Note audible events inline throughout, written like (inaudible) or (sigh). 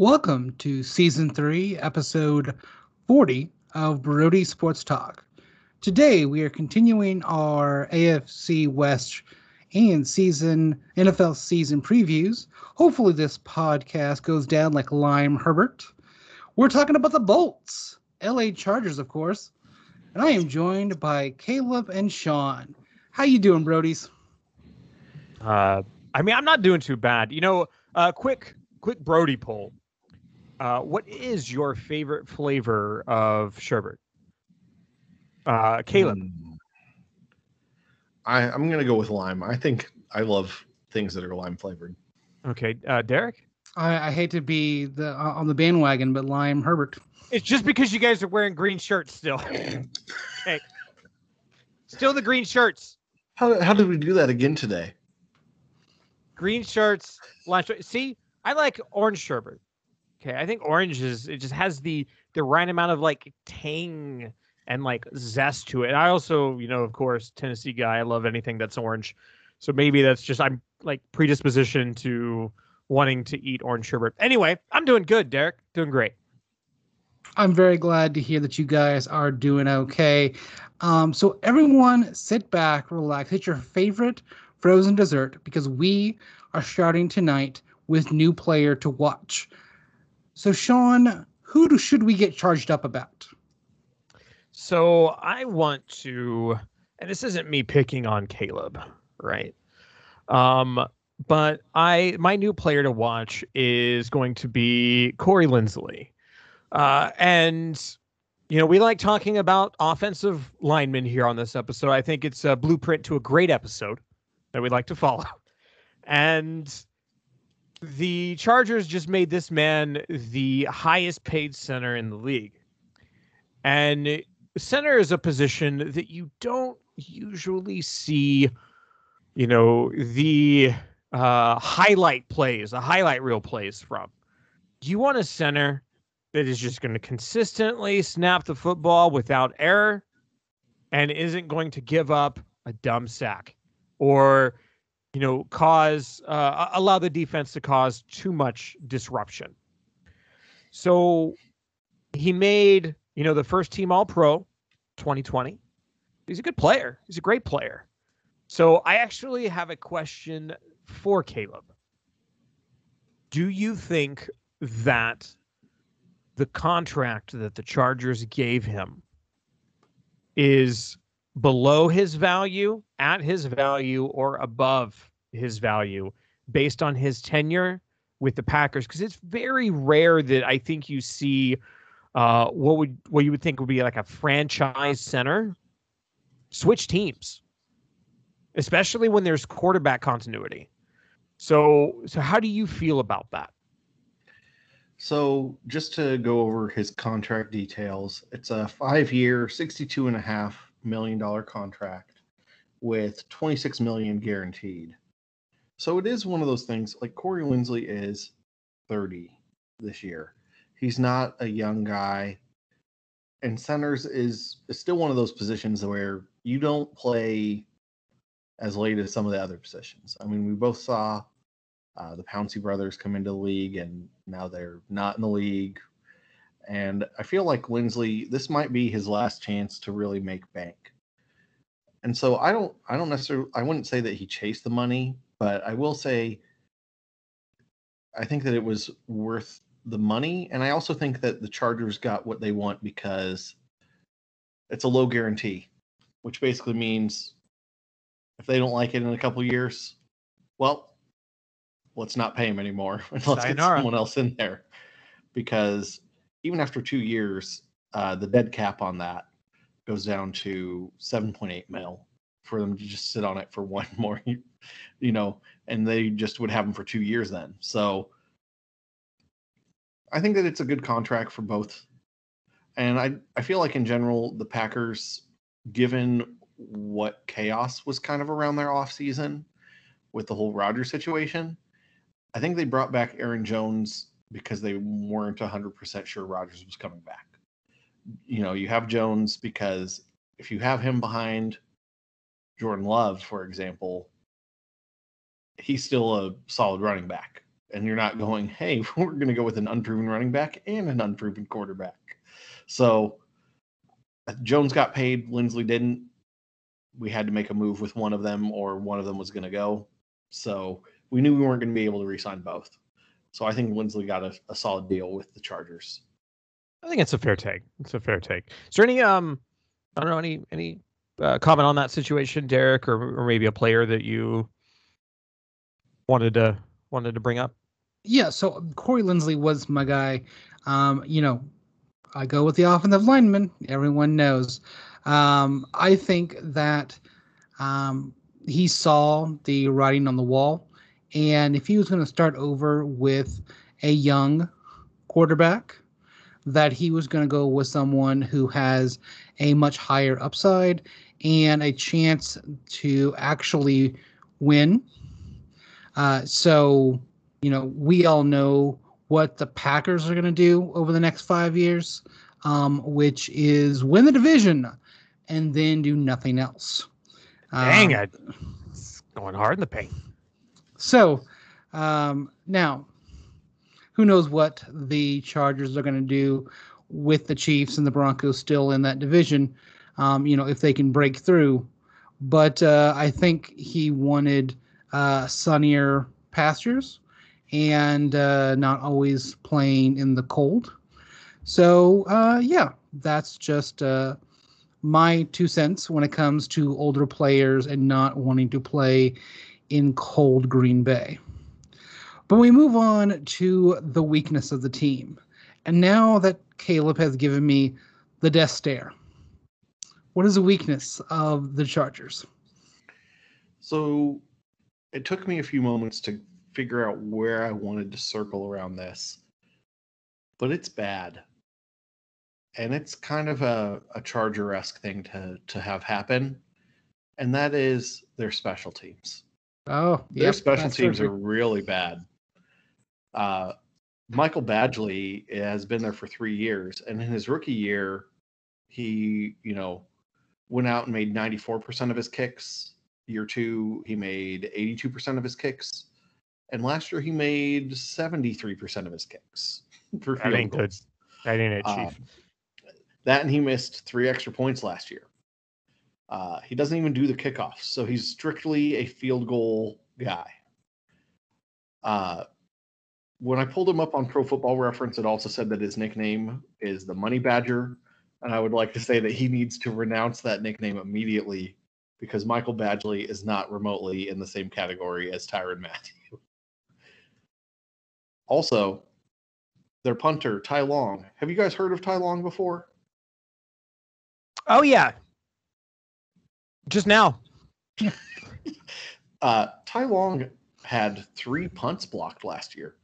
Welcome to season three, episode 40 of Brody Sports Talk. Today we are continuing our AFC West and season NFL season previews. Hopefully, this podcast goes down like Lime Herbert. We're talking about the Bolts, LA Chargers, of course. And I am joined by Caleb and Sean. How you doing, Brodies? Uh, I mean, I'm not doing too bad. You know, uh, quick, quick Brody poll. Uh, what is your favorite flavor of sherbet? Uh, Caleb. Hmm. I, I'm gonna go with lime. I think I love things that are lime flavored. Okay, uh, Derek. I, I hate to be the uh, on the bandwagon, but Lime Herbert. It's just because you guys are wearing green shirts still. (laughs) hey, still the green shirts. How how did we do that again today? Green shirts, lime. See, I like orange sherbet. Okay, I think orange is it just has the the right amount of like tang and like zest to it. And I also, you know, of course, Tennessee guy. I love anything that's orange. So maybe that's just I'm like predisposition to wanting to eat orange sherbet. Anyway, I'm doing good, Derek. Doing great. I'm very glad to hear that you guys are doing okay. Um, so everyone, sit back, relax, hit your favorite frozen dessert because we are starting tonight with new player to watch. So Sean, who should we get charged up about? So I want to, and this isn't me picking on Caleb, right? Um, but I my new player to watch is going to be Corey Linsley, uh, and you know we like talking about offensive linemen here on this episode. I think it's a blueprint to a great episode that we'd like to follow, and the Chargers just made this man the highest paid center in the league, and center is a position that you don't usually see you know the uh, highlight plays, the highlight reel plays from. Do you want a center that is just going to consistently snap the football without error and isn't going to give up a dumb sack or, you know, cause, uh, allow the defense to cause too much disruption? So he made, you know, the first team All Pro 2020. He's a good player, he's a great player. So I actually have a question for Caleb. Do you think that the contract that the Chargers gave him is below his value, at his value, or above his value based on his tenure with the Packers? Because it's very rare that I think you see uh, what would what you would think would be like a franchise center switch teams, especially when there's quarterback continuity. So, so how do you feel about that? So, just to go over his contract details, it's a five year, $62.5 million dollar contract with 26 million guaranteed. So, it is one of those things like Corey Linsley is 30 this year. He's not a young guy. And centers is, is still one of those positions where you don't play as late as some of the other positions. I mean, we both saw uh, the Pouncey brothers come into the league, and now they're not in the league. And I feel like Linsley, this might be his last chance to really make bank. And so I don't, I don't necessarily, I wouldn't say that he chased the money, but I will say, I think that it was worth the money, and I also think that the Chargers got what they want because it's a low guarantee, which basically means if they don't like it in a couple years, well, let's not pay him anymore and (laughs) let's get someone else in there. Because even after two years, uh, the dead cap on that goes down to 7.8 mil for them to just sit on it for (laughs) one more, you know, and they just would have them for two years then. So I think that it's a good contract for both. And I, I feel like in general, the Packers, given what chaos was kind of around their offseason with the whole Rodgers situation. I think they brought back Aaron Jones because they weren't 100% sure Rodgers was coming back. You know, you have Jones because if you have him behind Jordan Love, for example, he's still a solid running back. and you're not going, hey, (laughs) we're going to go with an unproven running back and an unproven quarterback. So uh, Jones got paid, Linsley didn't. We had to make a move with one of them, or one of them was going to go. So we knew we weren't going to be able to re-sign both. So I think Linsley got a, a solid deal with the Chargers. I think it's a fair take. It's a fair take. Is there any um, I don't know any any uh, comment on that situation, Derek, or or maybe a player that you wanted to wanted to bring up? Yeah, so Corey Linsley was my guy. Um, you know, I go with the offensive lineman. Everyone knows. Um, I think that um, he saw the writing on the wall, and if he was going to start over with a young quarterback, that he was going to go with someone who has a much higher upside and a chance to actually win. Uh, so, you know, we all know what the Packers are going to do over the next five years, um, which is win the division and then do nothing else. Dang um, it. It's going hard in the paint. So, um, now who knows what the Chargers are going to do with the Chiefs and the Broncos still in that division. Um, you know, if they can break through. But uh, I think he wanted uh, sunnier pastures and uh, not always playing in the cold. So, uh, yeah, that's just uh, my two cents when it comes to older players and not wanting to play in cold Green Bay. But we move on to the weakness of the team. And now that Caleb has given me the death stare, what is the weakness of the Chargers? So it took me a few moments to figure out where I wanted to circle around this, but it's bad. And it's kind of a, a Charger esque thing to, to have happen, and that is their special teams. Oh, their yep, special teams are really bad. Uh, Michael Badgley has been there for three years, and in his rookie year, he you know went out and made 94% of his kicks. Year two, he made 82% of his kicks, and last year he made 73% of his kicks. (laughs) For that ain't good. That ain't it, Chief. Um, that and he missed three extra points last year. Uh, he doesn't even do the kickoffs, so he's strictly a field goal guy. Uh, when I pulled him up on Pro Football Reference, it also said that his nickname is the Money Badger. And I would like to say that he needs to renounce that nickname immediately because Michael Badgley is not remotely in the same category as Tyrann Mathieu. (laughs) Also, their punter, Ty Long. Have you guys heard of Ty Long before? Oh, yeah. Just now. (laughs) uh, Ty Long had three punts blocked last year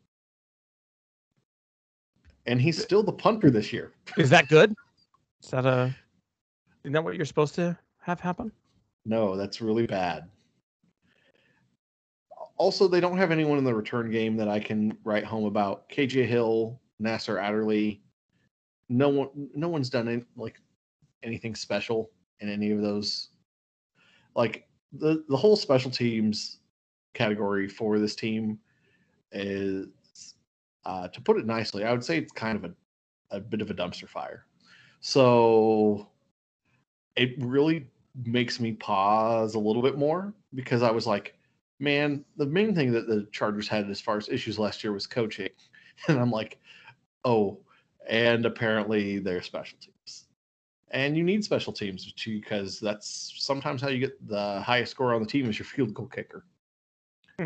and he's still the punter this year. (laughs) Is that good? Is that a? Isn't that what you're supposed to have happen? No, that's really bad. Also, they don't have anyone in the return game that I can write home about. KJ Hill, Nasir Adderley. No one, no one's done any, like anything special in any of those. Like the the whole special teams category for this team is uh, to put it nicely, I would say it's kind of a, a bit of a dumpster fire. So it really makes me pause a little bit more because I was like, man, the main thing that the Chargers had as far as issues last year was coaching. (laughs) And I'm like, oh, and apparently they're special teams. And you need special teams too, because that's sometimes how you get the highest score on the team is your field goal kicker. (laughs)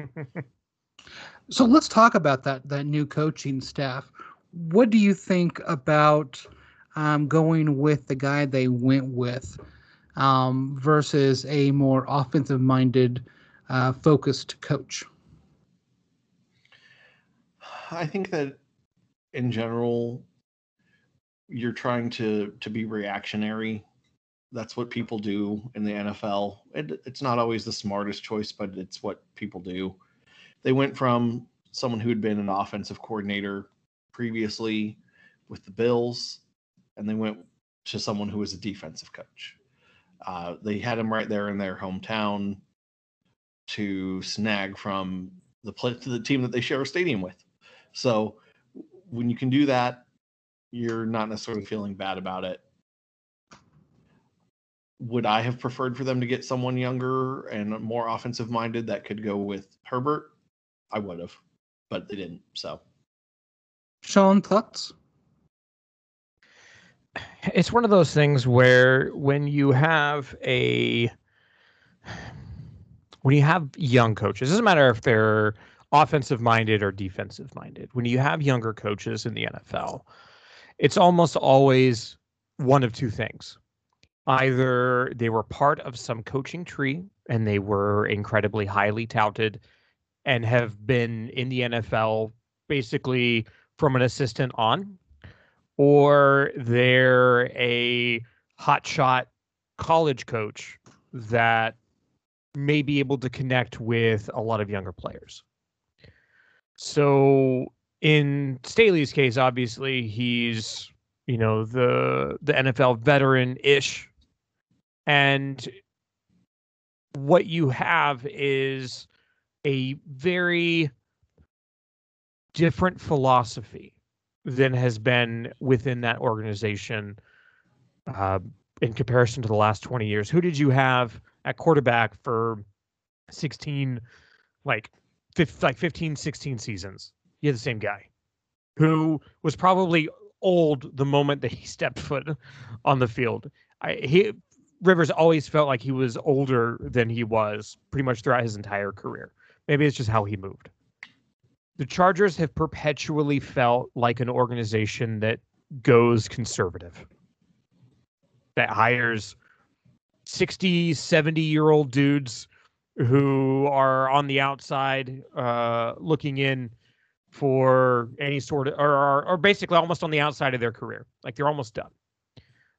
So let's talk about that that new coaching staff. What do you think about um, going with the guy they went with um, versus a more offensive minded, uh, focused coach? I think that in general, you're trying to to be reactionary. That's what people do in the NFL. It, it's not always the smartest choice, but it's what people do they went from someone who had been an offensive coordinator previously with the Bills, and they went to someone who was a defensive coach. Uh, they had him right there in their hometown to snag from the play to the team that they share a stadium with. So when you can do that, you're not necessarily feeling bad about it. Would I have preferred for them to get someone younger and more offensive minded that could go with Herbert? I would have, but they didn't. So, Sean, thoughts? It's one of those things where when you have a when you have young coaches, it doesn't matter if they're offensive minded or defensive minded. When you have younger coaches in the NFL, it's almost always one of two things. Either they were part of some coaching tree and they were incredibly highly touted and have been in the NFL basically from an assistant on, or they're a hotshot college coach that may be able to connect with a lot of younger players. So in Staley's case, obviously he's you know the the NFL veteran ish, and what you have is a very different philosophy than has been within that organization uh, in comparison to the last 20 years. Who did you have at quarterback for 16, like, 15, like 15, 16 seasons? You had the same guy who was probably old the moment that he (laughs) stepped foot on the field. I, he Rivers always felt like he was older than he was pretty much throughout his entire career. Maybe it's just how he moved. The Chargers have perpetually felt like an organization that goes conservative, that hires 60, 70 year old dudes who are on the outside uh, looking in for any sort of, or, or basically almost on the outside of their career. Like they're almost done.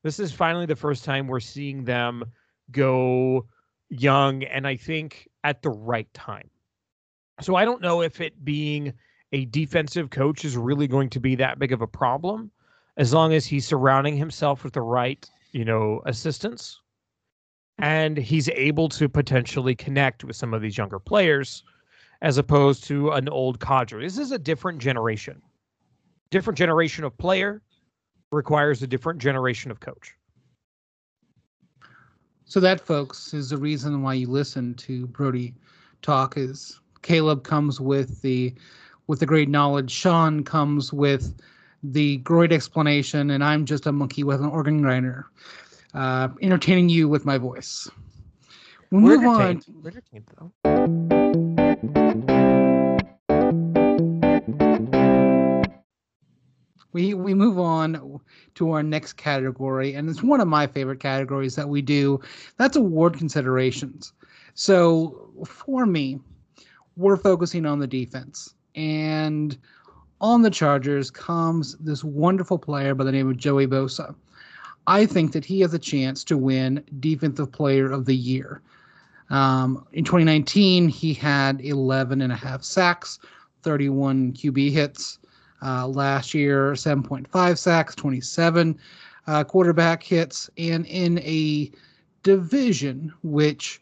This is finally the first time we're seeing them go young and I think at the right time. So I don't know if it being a defensive coach is really going to be that big of a problem as long as he's surrounding himself with the right, you know, assistants and he's able to potentially connect with some of these younger players as opposed to an old cadre. This is a different generation. Different generation of player requires a different generation of coach. So that, folks, is the reason why you listen to Brody talk. Is Caleb comes with the with the great knowledge. Sean comes with the great explanation, and I'm just a monkey with an organ grinder, uh, entertaining you with my voice. We We're move on. We're entertained, though. We we move on to our next category and it's one of my favorite categories that we do. That's award considerations. So for me we're focusing on the defense and on the chargers comes this wonderful player by the name of joey bosa. I think that he has a chance to win defensive player of the year. Um, in 2019 he had 11 and a half sacks 31 qb hits uh, last year, 7.5 sacks, 27 uh, quarterback hits, and in a division which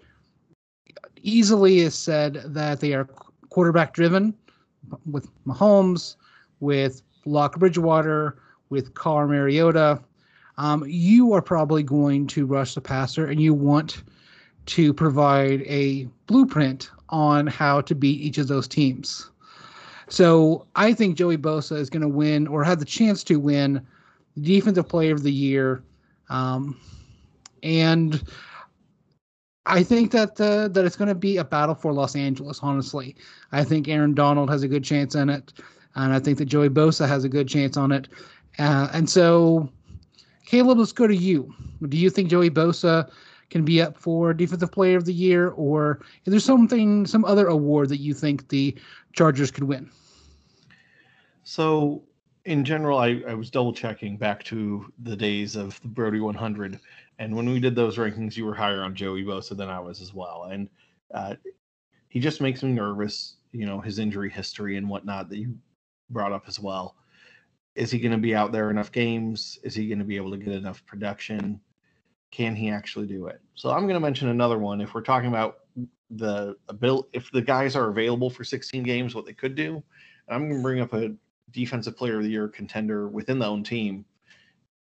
easily is said that they are quarterback driven with Mahomes, with Lock Bridgewater, with Carr Mariota. Um, you are probably going to rush the passer and you want to provide a blueprint on how to beat each of those teams. So I think Joey Bosa is going to win or have the chance to win Defensive Player of the Year, um, and I think that uh, that it's going to be a battle for Los Angeles. Honestly, I think Aaron Donald has a good chance in it, and I think that Joey Bosa has a good chance on it. Uh, and so, Caleb, let's go to you. Do you think Joey Bosa can be up for Defensive Player of the Year, or is there something, some other award that you think the Chargers could win? So, in general, I, I was double checking back to the days of the Brody 100. And when we did those rankings, you were higher on Joey Bosa than I was as well. And uh, he just makes me nervous, you know, his injury history and whatnot that you brought up as well. Is he going to be out there enough games? Is he going to be able to get enough production? Can he actually do it? So I'm going to mention another one. If we're talking about the ability if the guys are available for 16 games, what they could do. I'm going to bring up a defensive player of the year contender within the own team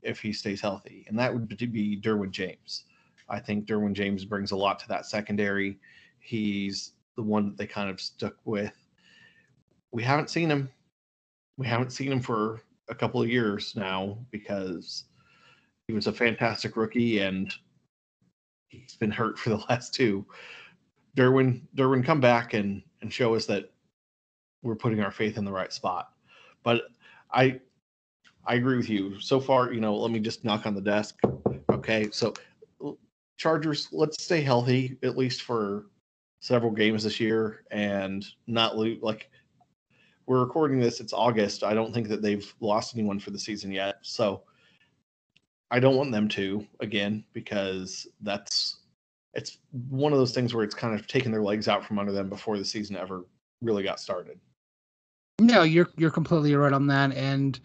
if he stays healthy, and that would be Derwin James. I think Derwin James brings a lot to that secondary. He's the one that they kind of stuck with. We haven't seen him. We haven't seen him for a couple of years now because he was a fantastic rookie and he's been hurt for the (laughs) last two. Derwin, Derwin, come back and and show us that we're putting our faith in the right spot. But I I agree with you. So far, you know, let me just knock on the desk. Okay, so Chargers, let's stay healthy at least for several games this year and not lose. Like we're recording this, it's August. I don't think that they've lost anyone for the season yet. So I don't want them to again because that's it's one of those things where it's kind of taking their legs out from under them before the season ever really got started. No, you're you're completely right on that. And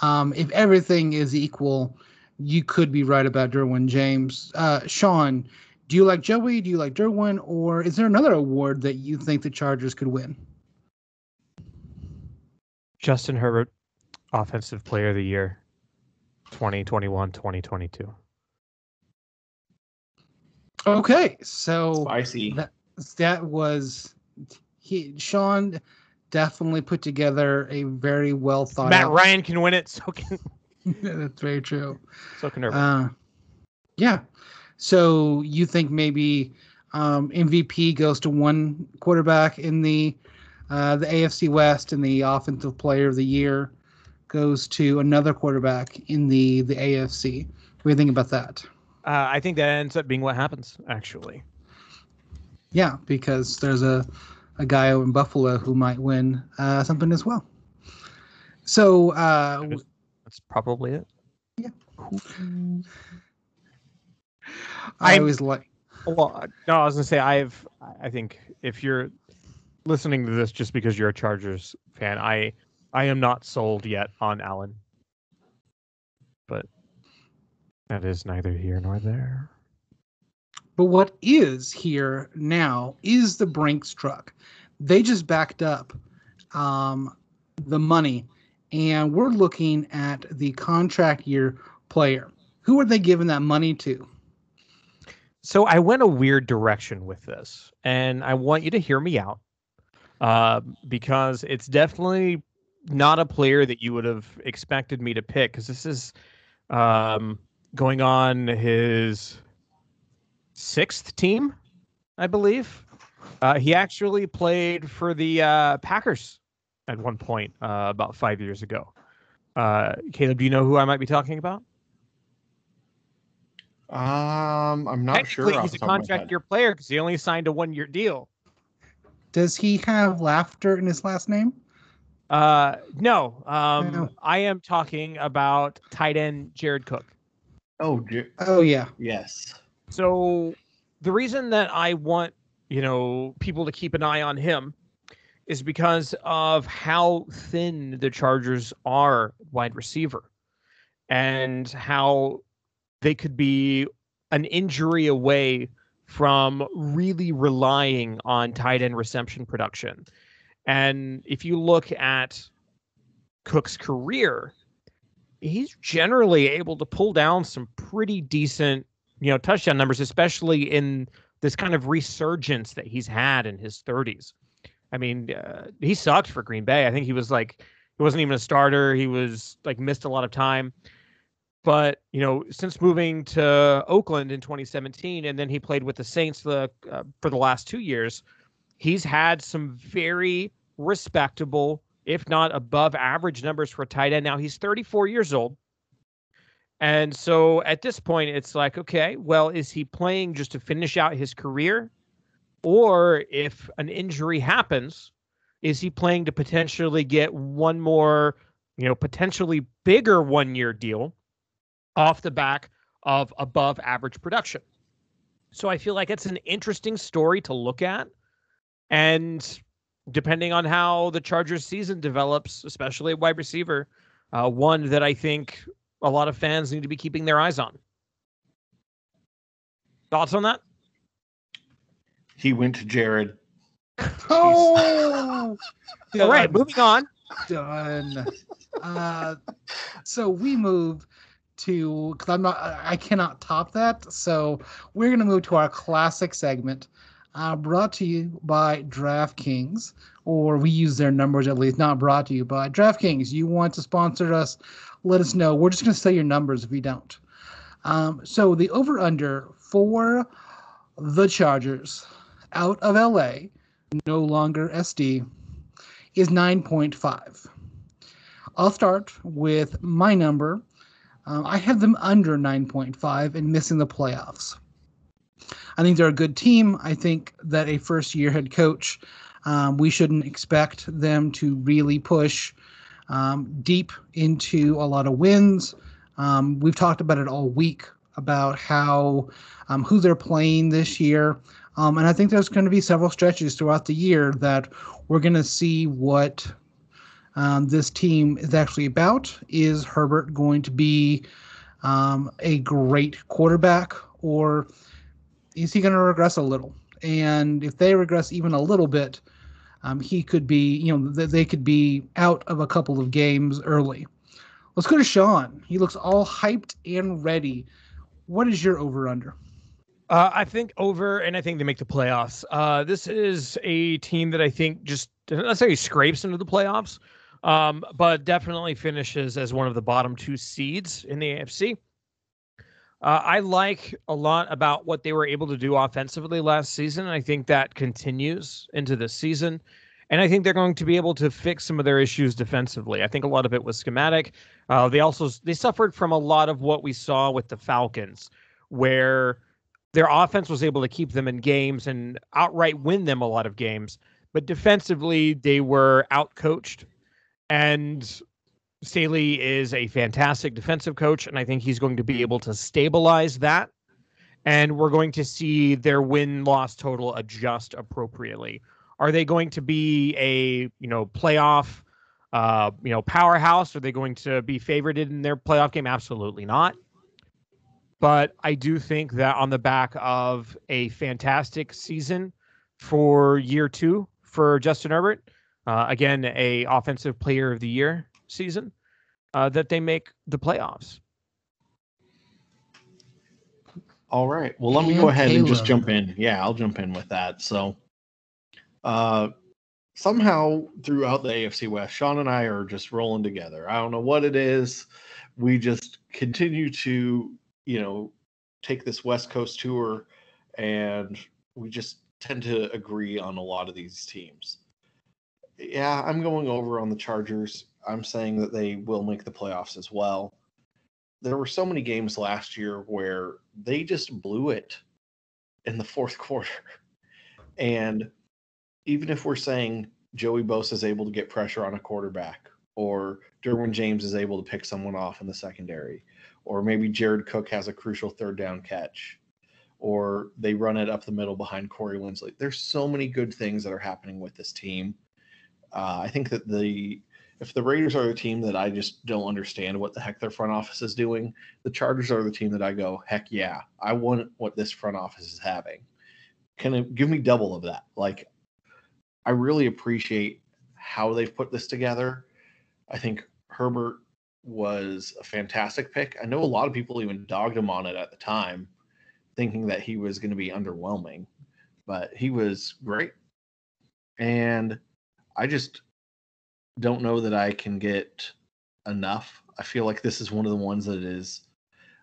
um, if everything is equal, you could be right about Derwin James. Uh, Sean, do you like Joey? Do you like Derwin? Or is there another award that you think the Chargers could win? Justin Herbert, Offensive Player of the Year, 2021 2022. Okay, so spicy. That, that was he. Sean definitely put together a very well thought. Matt out. Ryan can win it, so can. (laughs) That's very true. So can Herbert. Uh, yeah. So you think maybe um, MVP goes to one quarterback in the uh, the AFC West and the Offensive Player of the Year goes to another quarterback in the the AFC. What do you think about that? Uh, I think that ends up being what happens, actually. Yeah, because there's a a guy in Buffalo who might win uh, something as well. So uh, that's probably it. Yeah. (laughs) I always like. Well, no, I was gonna say I've. I think if you're listening to this just because you're a Chargers fan, I I am not sold yet on Allen. But that is neither here nor there. But what is here now is the Brinks truck. They just backed up um, the money, and we're looking at the contract year player. Who are they giving that money to? So I went a weird direction with this, and I want you to hear me out uh, because it's definitely not a player that you would have expected me to pick because this is um, going on his sixth team, I believe. Uh, he actually played for the uh, Packers at one point uh, about five years ago. Uh, Caleb, do you know who I might be talking about? Um, I'm not sure. He's a contract year player because he only signed a one year deal. Does he have laughter in his last name? Uh, no. Um, no. I am talking about tight end Jared Cook. Oh, oh yeah. Yes. So the reason that I want you know people to keep an eye on him is because of how thin the Chargers are wide receiver and how they could be an injury away from really relying on tight end reception production. And if you look at Cook's career, he's generally able to pull down some pretty decent, you know, touchdown numbers, especially in this kind of resurgence that he's had in his 30s. I mean, uh, he sucked for Green Bay. I think he was like, he wasn't even a starter. He was like missed a lot of time. But you know, since moving to Oakland in 2017, and then he played with the Saints the, uh, for the last two years, he's had some very respectable, if not above average numbers for tight end. Now he's 34 years old. And so at this point, it's like, okay, well, is he playing just to finish out his career? Or if an injury happens, is he playing to potentially get one more, you know, potentially bigger one year deal off the back of above average production? So I feel like it's an interesting story to look at. And depending on how the Chargers season develops, especially wide receiver, uh, one that I think a lot of fans need to be keeping their eyes on. Thoughts on that? He went to Jared. (laughs) Oh, (laughs) All right, moving on. done. Uh, so we move to because I'm not, I cannot top that. So we're gonna move to our classic segment, uh, brought to you by DraftKings, or we use their numbers at least. Not brought to you by DraftKings. You want to sponsor us? Let us know. We're just gonna say your numbers if you don't. Um, so the over under for the Chargers out of LA, no longer SD, is 9.5. I'll start with my number. Um, I have them under 9.5 and missing the playoffs. I think they're a good team. I think that a first year head coach, um, we shouldn't expect them to really push um, deep into a lot of wins. Um, we've talked about it all week about how um, who they're playing this year. Um, and I think there's going to be several stretches throughout the year that we're going to see what um, this team is actually about. Is Herbert going to be a great quarterback, or is he going to regress a little? And if they regress even a little bit, um, he could be, you know, th- they could be out of a couple of games early. Let's go to Sean. He looks all hyped and ready. What is your over under? Uh, I think over, and I think they make the playoffs. Uh, this is a team that I think just doesn't necessarily scrapes into the playoffs, um, but definitely finishes as one of the bottom two seeds in the AFC. Uh, I like a lot about what they were able to do offensively last season. I think that continues into this season. And I think they're going to be able to fix some of their issues defensively. I think a lot of it was schematic. Uh, they also they suffered from a lot of what we saw with the Falcons, where their offense was able to keep them in games and outright win them a lot of games. But defensively, they were outcoached. And Staley is a fantastic defensive coach, and I think he's going to be able to stabilize that. And we're going to see their win loss total adjust appropriately. Are they going to be a you know playoff, uh, you know powerhouse? Are they going to be favored in their playoff game? Absolutely not. But I do think that on the back of a fantastic season for year two for Justin Herbert, uh, again a offensive player of the year season, uh, that they make the playoffs. All right. Well, let me go ahead and just jump in. Yeah, I'll jump in with that. So, uh, somehow throughout the AFC West, Sean and I are just rolling together. I don't know what it is. We just continue to, you know, take this West Coast tour, and we just tend to agree on a lot of these teams. Yeah, I'm going over on the Chargers. I'm saying that they will make the playoffs as well there were so many games last year where they just blew it in the (laughs) fourth quarter. And even if we're saying Joey Bosa is able to get pressure on a quarterback, or Derwin James is able to pick someone off in the secondary, or maybe Jared Cook has a crucial third down catch, or they run it up the middle behind Corey Linsley. There's so many good things that are happening with this team. Uh, I think that the if the Raiders are the team that I just don't understand what the heck their front office is doing, the Chargers are the team that I go, heck yeah, I want what this front office is having. Can it give me double of that? Like, I really appreciate how they've put this together. I think Herbert was a fantastic pick. I know a lot of people even dogged him on it at the time, thinking that he was going to be underwhelming, but he was great. And I just don't know that I can get enough. I feel like this is one of the ones that is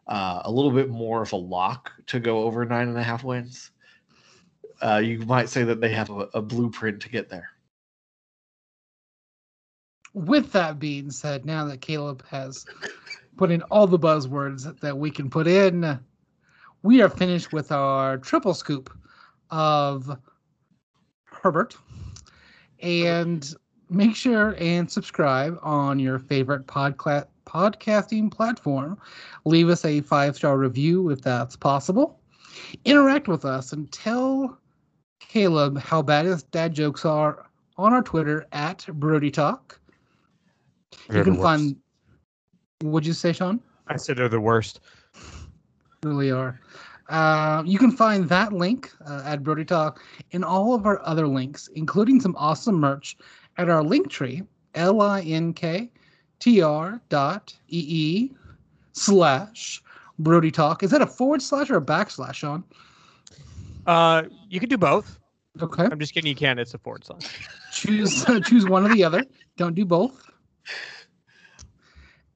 uh, a little bit more of a lock to go over nine and a half wins. Uh, you might say that they have a, a blueprint to get there. With that being said, now that Caleb has put in all the buzzwords that we can put in, we are finished with our triple scoop of Herbert. And make sure and subscribe on your favorite podcla- podcasting platform. Leave us a five star review if that's possible. Interact with us and tell Caleb how bad his dad jokes are on our Twitter at Brody Talk. You can find. Would you say, Sean? I said they're the worst. Really are. Uh, you can find that link uh, at Brody Talk and all of our other links, including some awesome merch, at our link tree, L I N K T R dot E E slash Brody Talk. Is that a forward slash or a backslash, Sean? Uh, you could do both. Okay. I'm just kidding. You can. It's a forward slash. choose (laughs) choose one or the other. Don't do both.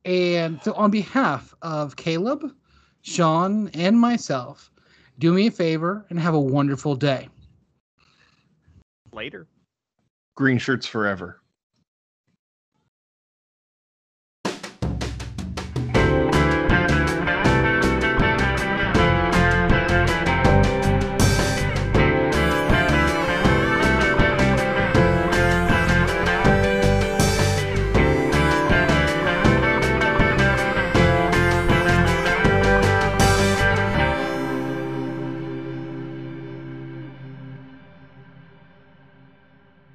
And so, on behalf of Caleb, Sean, and myself, do me a favor and have a wonderful day. Later. Green shirts forever.